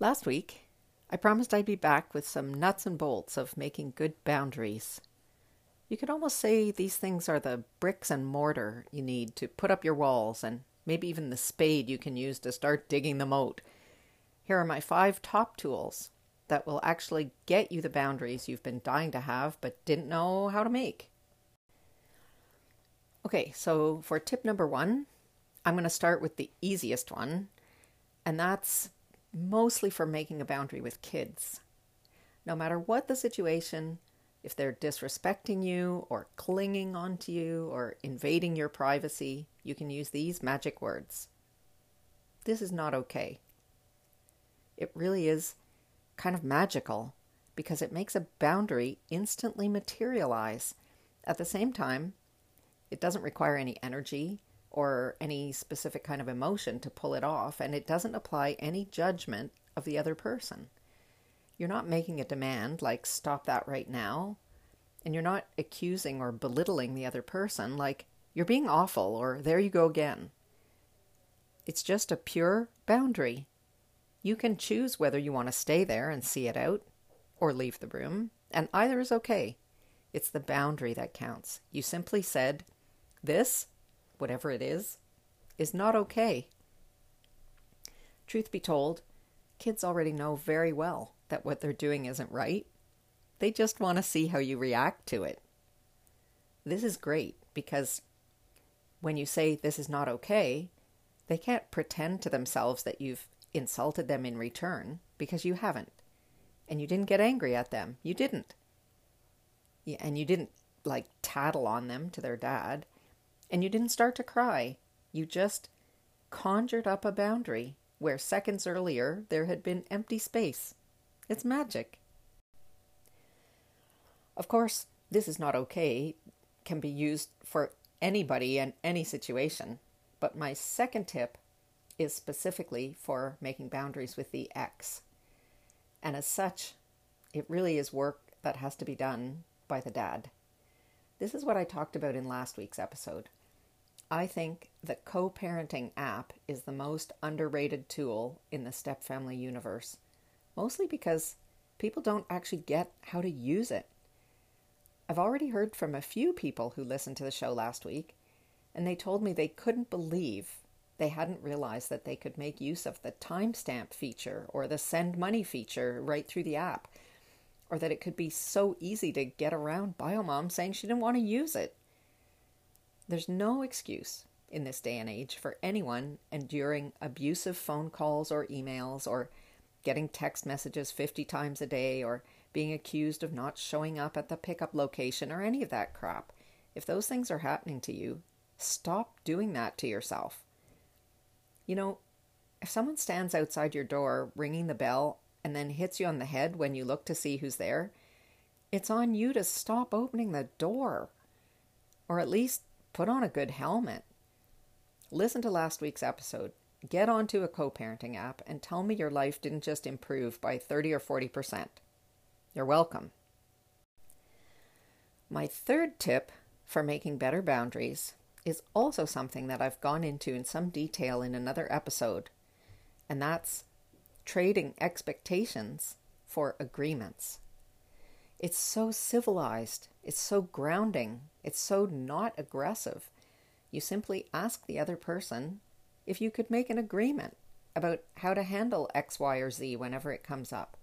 Last week, I promised I'd be back with some nuts and bolts of making good boundaries. You could almost say these things are the bricks and mortar you need to put up your walls, and maybe even the spade you can use to start digging the moat. Here are my five top tools that will actually get you the boundaries you've been dying to have but didn't know how to make. Okay, so for tip number one, I'm going to start with the easiest one, and that's mostly for making a boundary with kids. No matter what the situation, if they're disrespecting you or clinging onto you or invading your privacy, you can use these magic words. This is not okay. It really is kind of magical because it makes a boundary instantly materialize. At the same time, it doesn't require any energy or any specific kind of emotion to pull it off, and it doesn't apply any judgment of the other person. You're not making a demand like, stop that right now, and you're not accusing or belittling the other person like, you're being awful or there you go again. It's just a pure boundary. You can choose whether you want to stay there and see it out or leave the room, and either is okay. It's the boundary that counts. You simply said, This whatever it is, is not okay. Truth be told, kids already know very well that what they're doing isn't right. They just want to see how you react to it. This is great because when you say this is not okay, they can't pretend to themselves that you've insulted them in return because you haven't. And you didn't get angry at them. You didn't. And you didn't like tattle on them to their dad. And you didn't start to cry. You just conjured up a boundary where seconds earlier there had been empty space. It's magic. Of course, this is not okay, can be used for anybody and any situation. But my second tip is specifically for making boundaries with the ex. And as such, it really is work that has to be done by the dad. This is what I talked about in last week's episode. I think the co parenting app is the most underrated tool in the step family universe, mostly because people don't actually get how to use it. I've already heard from a few people who listened to the show last week, and they told me they couldn't believe they hadn't realized that they could make use of the timestamp feature or the send money feature right through the app or that it could be so easy to get around Biomom saying she didn't want to use it. There's no excuse in this day and age for anyone enduring abusive phone calls or emails or getting text messages 50 times a day or being accused of not showing up at the pickup location or any of that crap. If those things are happening to you, stop doing that to yourself. You know, if someone stands outside your door ringing the bell and then hits you on the head when you look to see who's there, it's on you to stop opening the door. Or at least put on a good helmet. Listen to last week's episode. Get onto a co parenting app and tell me your life didn't just improve by 30 or 40%. You're welcome. My third tip for making better boundaries is also something that I've gone into in some detail in another episode, and that's trading expectations for agreements. It's so civilized, it's so grounding, it's so not aggressive. You simply ask the other person if you could make an agreement about how to handle X, Y, or Z whenever it comes up.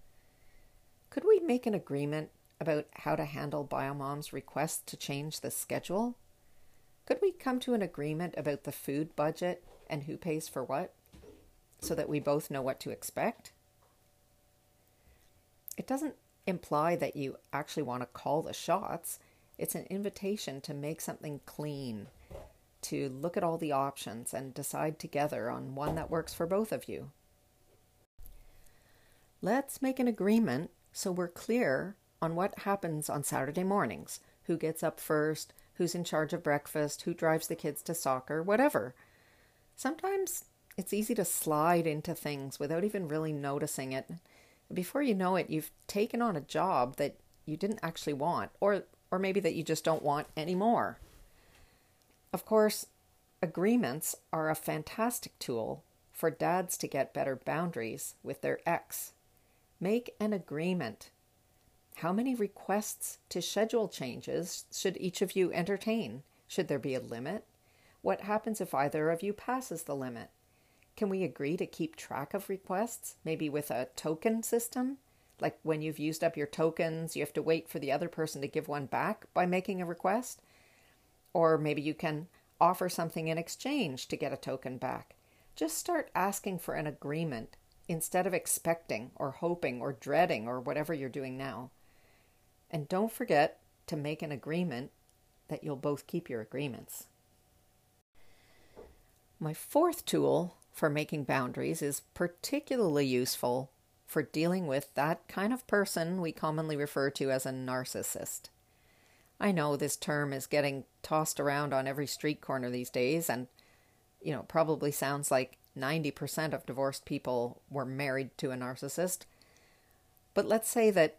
Could we make an agreement about how to handle Biomom's request to change the schedule? Could we come to an agreement about the food budget and who pays for what so that we both know what to expect? It doesn't imply that you actually want to call the shots. It's an invitation to make something clean, to look at all the options and decide together on one that works for both of you. Let's make an agreement so we're clear on what happens on Saturday mornings who gets up first, who's in charge of breakfast, who drives the kids to soccer, whatever. Sometimes it's easy to slide into things without even really noticing it. Before you know it, you've taken on a job that you didn't actually want, or, or maybe that you just don't want anymore. Of course, agreements are a fantastic tool for dads to get better boundaries with their ex. Make an agreement. How many requests to schedule changes should each of you entertain? Should there be a limit? What happens if either of you passes the limit? Can we agree to keep track of requests, maybe with a token system? Like when you've used up your tokens, you have to wait for the other person to give one back by making a request? Or maybe you can offer something in exchange to get a token back. Just start asking for an agreement instead of expecting or hoping or dreading or whatever you're doing now. And don't forget to make an agreement that you'll both keep your agreements. My fourth tool for making boundaries is particularly useful for dealing with that kind of person we commonly refer to as a narcissist. I know this term is getting tossed around on every street corner these days, and, you know, probably sounds like 90% of divorced people were married to a narcissist. But let's say that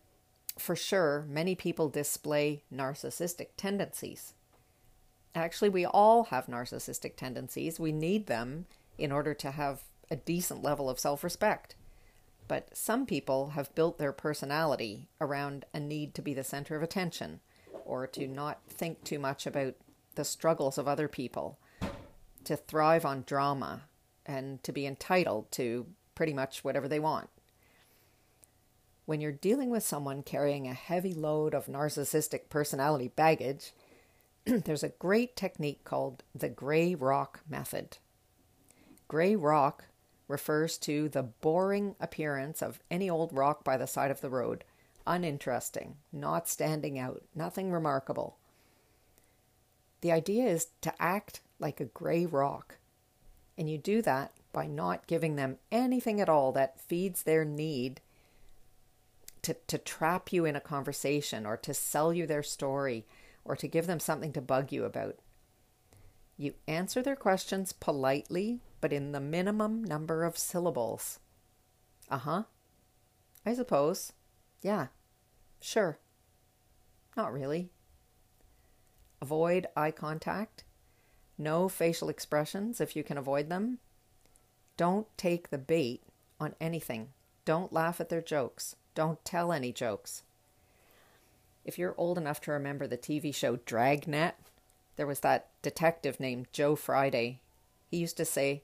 for sure many people display narcissistic tendencies. Actually, we all have narcissistic tendencies. We need them in order to have a decent level of self respect. But some people have built their personality around a need to be the center of attention or to not think too much about the struggles of other people, to thrive on drama, and to be entitled to pretty much whatever they want. When you're dealing with someone carrying a heavy load of narcissistic personality baggage, there's a great technique called the gray rock method. Gray rock refers to the boring appearance of any old rock by the side of the road. Uninteresting, not standing out, nothing remarkable. The idea is to act like a gray rock. And you do that by not giving them anything at all that feeds their need to, to trap you in a conversation or to sell you their story or to give them something to bug you about. You answer their questions politely but in the minimum number of syllables. Uh huh. I suppose. Yeah. Sure. Not really. Avoid eye contact. No facial expressions if you can avoid them. Don't take the bait on anything. Don't laugh at their jokes. Don't tell any jokes. If you're old enough to remember the TV show Dragnet, there was that detective named Joe Friday. He used to say,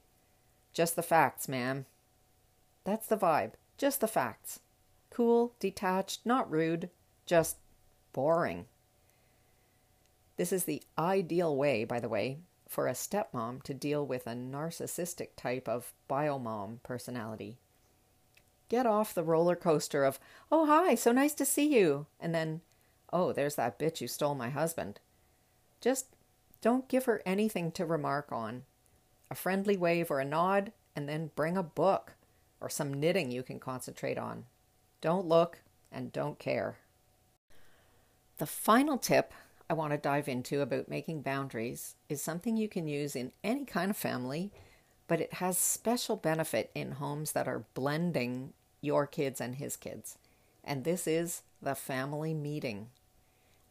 just the facts, ma'am. That's the vibe. Just the facts. Cool, detached, not rude, just boring. This is the ideal way, by the way, for a stepmom to deal with a narcissistic type of biomom personality. Get off the roller coaster of, oh, hi, so nice to see you, and then, oh, there's that bitch who stole my husband. Just don't give her anything to remark on a friendly wave or a nod, and then bring a book or some knitting you can concentrate on. Don't look and don't care. The final tip I want to dive into about making boundaries is something you can use in any kind of family, but it has special benefit in homes that are blending your kids and his kids. And this is the family meeting.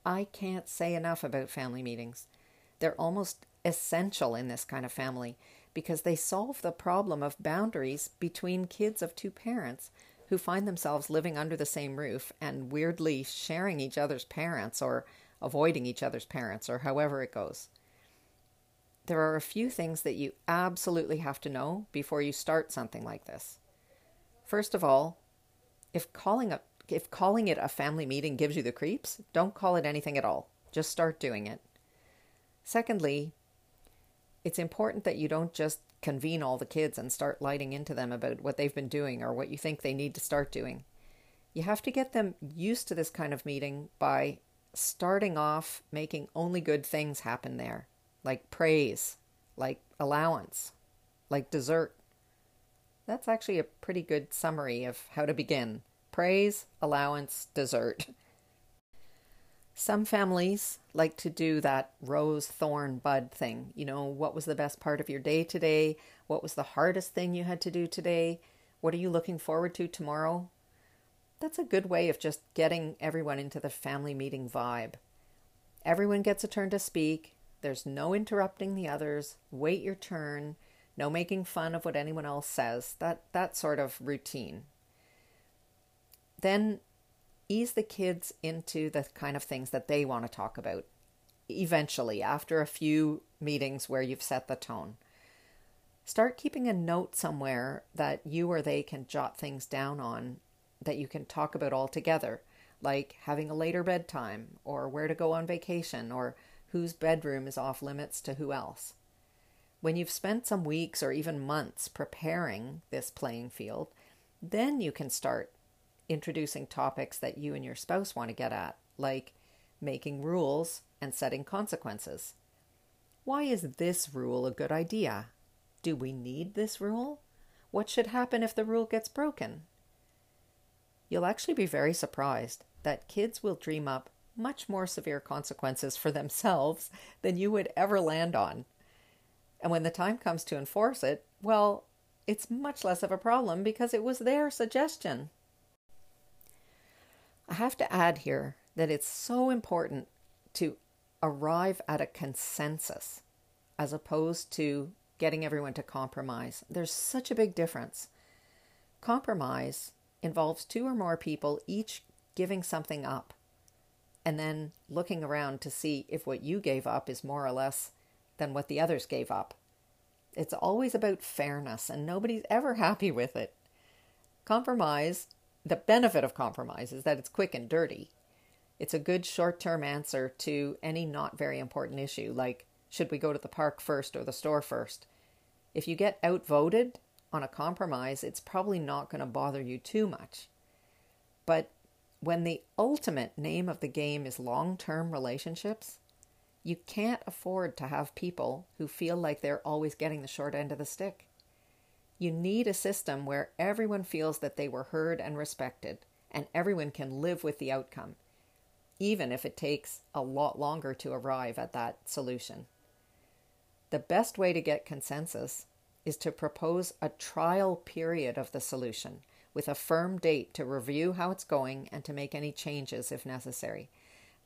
I can't say enough about family meetings. They're almost essential in this kind of family because they solve the problem of boundaries between kids of two parents who find themselves living under the same roof and weirdly sharing each other's parents or avoiding each other's parents or however it goes. There are a few things that you absolutely have to know before you start something like this. First of all, if calling a if calling it a family meeting gives you the creeps, don't call it anything at all. Just start doing it. Secondly, it's important that you don't just convene all the kids and start lighting into them about what they've been doing or what you think they need to start doing. You have to get them used to this kind of meeting by starting off making only good things happen there, like praise, like allowance, like dessert. That's actually a pretty good summary of how to begin praise, allowance, dessert. Some families like to do that rose, thorn, bud thing. You know, what was the best part of your day today? What was the hardest thing you had to do today? What are you looking forward to tomorrow? That's a good way of just getting everyone into the family meeting vibe. Everyone gets a turn to speak. There's no interrupting the others. Wait your turn. no making fun of what anyone else says, that, that sort of routine. Then ease the kids into the kind of things that they want to talk about eventually, after a few meetings where you've set the tone. Start keeping a note somewhere that you or they can jot things down on that you can talk about all together, like having a later bedtime, or where to go on vacation, or whose bedroom is off limits to who else. When you've spent some weeks or even months preparing this playing field, then you can start introducing topics that you and your spouse want to get at, like making rules and setting consequences. Why is this rule a good idea? Do we need this rule? What should happen if the rule gets broken? You'll actually be very surprised that kids will dream up much more severe consequences for themselves than you would ever land on. And when the time comes to enforce it, well, it's much less of a problem because it was their suggestion. I have to add here that it's so important to arrive at a consensus as opposed to getting everyone to compromise. There's such a big difference. Compromise involves two or more people each giving something up and then looking around to see if what you gave up is more or less than what the others gave up. It's always about fairness, and nobody's ever happy with it. Compromise, the benefit of compromise is that it's quick and dirty. It's a good short term answer to any not very important issue, like should we go to the park first or the store first? If you get outvoted on a compromise, it's probably not going to bother you too much. But when the ultimate name of the game is long term relationships, you can't afford to have people who feel like they're always getting the short end of the stick. You need a system where everyone feels that they were heard and respected, and everyone can live with the outcome, even if it takes a lot longer to arrive at that solution. The best way to get consensus is to propose a trial period of the solution with a firm date to review how it's going and to make any changes if necessary.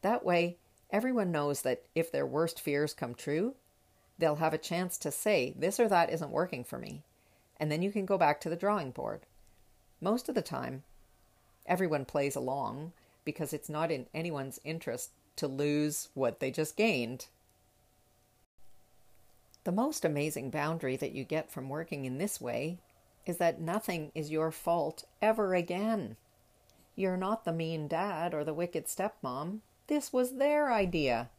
That way, everyone knows that if their worst fears come true, they'll have a chance to say, This or that isn't working for me. And then you can go back to the drawing board. Most of the time, everyone plays along because it's not in anyone's interest to lose what they just gained. The most amazing boundary that you get from working in this way is that nothing is your fault ever again. You're not the mean dad or the wicked stepmom. This was their idea.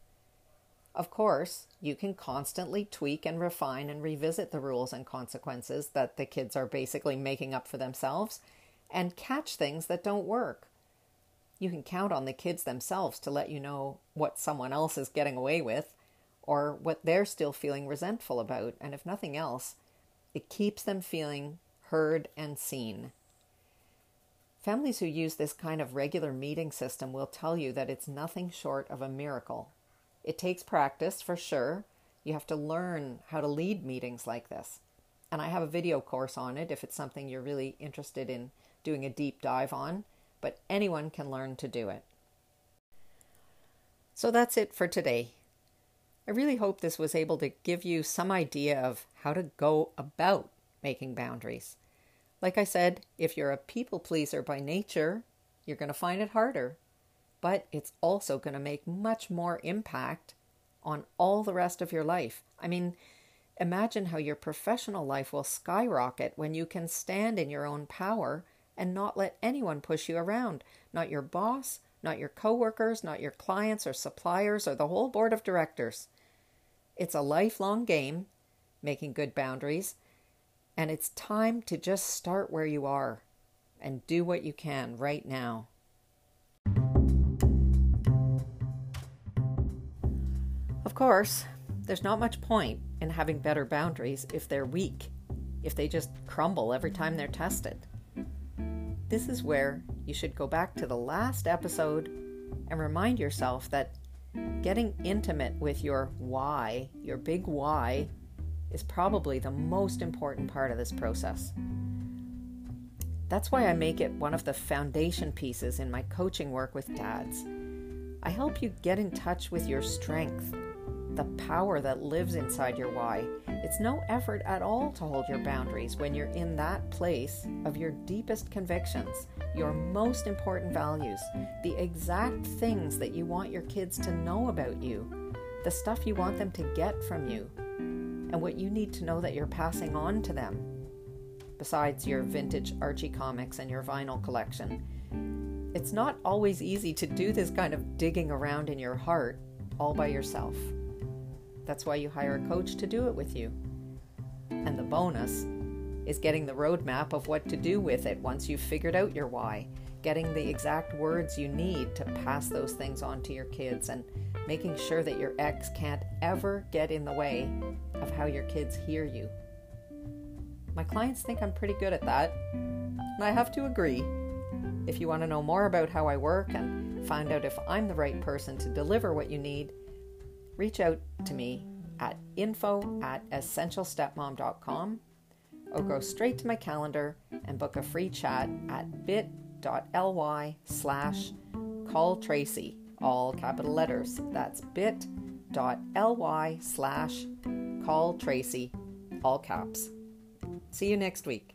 Of course, you can constantly tweak and refine and revisit the rules and consequences that the kids are basically making up for themselves and catch things that don't work. You can count on the kids themselves to let you know what someone else is getting away with or what they're still feeling resentful about. And if nothing else, it keeps them feeling heard and seen. Families who use this kind of regular meeting system will tell you that it's nothing short of a miracle. It takes practice for sure. You have to learn how to lead meetings like this. And I have a video course on it if it's something you're really interested in doing a deep dive on, but anyone can learn to do it. So that's it for today. I really hope this was able to give you some idea of how to go about making boundaries. Like I said, if you're a people pleaser by nature, you're going to find it harder, but it's also going to make much more impact on all the rest of your life. I mean, imagine how your professional life will skyrocket when you can stand in your own power and not let anyone push you around, not your boss, not your coworkers, not your clients or suppliers or the whole board of directors. It's a lifelong game, making good boundaries, and it's time to just start where you are and do what you can right now. Of course, there's not much point in having better boundaries if they're weak, if they just crumble every time they're tested. This is where you should go back to the last episode and remind yourself that Getting intimate with your why, your big why, is probably the most important part of this process. That's why I make it one of the foundation pieces in my coaching work with dads. I help you get in touch with your strength, the power that lives inside your why. It's no effort at all to hold your boundaries when you're in that place of your deepest convictions, your most important values, the exact things that you want your kids to know about you, the stuff you want them to get from you, and what you need to know that you're passing on to them, besides your vintage Archie comics and your vinyl collection. It's not always easy to do this kind of digging around in your heart all by yourself. That's why you hire a coach to do it with you. And the bonus is getting the roadmap of what to do with it once you've figured out your why, getting the exact words you need to pass those things on to your kids, and making sure that your ex can't ever get in the way of how your kids hear you. My clients think I'm pretty good at that, and I have to agree. If you want to know more about how I work and find out if I'm the right person to deliver what you need, reach out to me at info at essentialstepmom.com or go straight to my calendar and book a free chat at bit.ly slash call Tracy, all capital letters. That's bit.ly slash call Tracy, all caps. See you next week.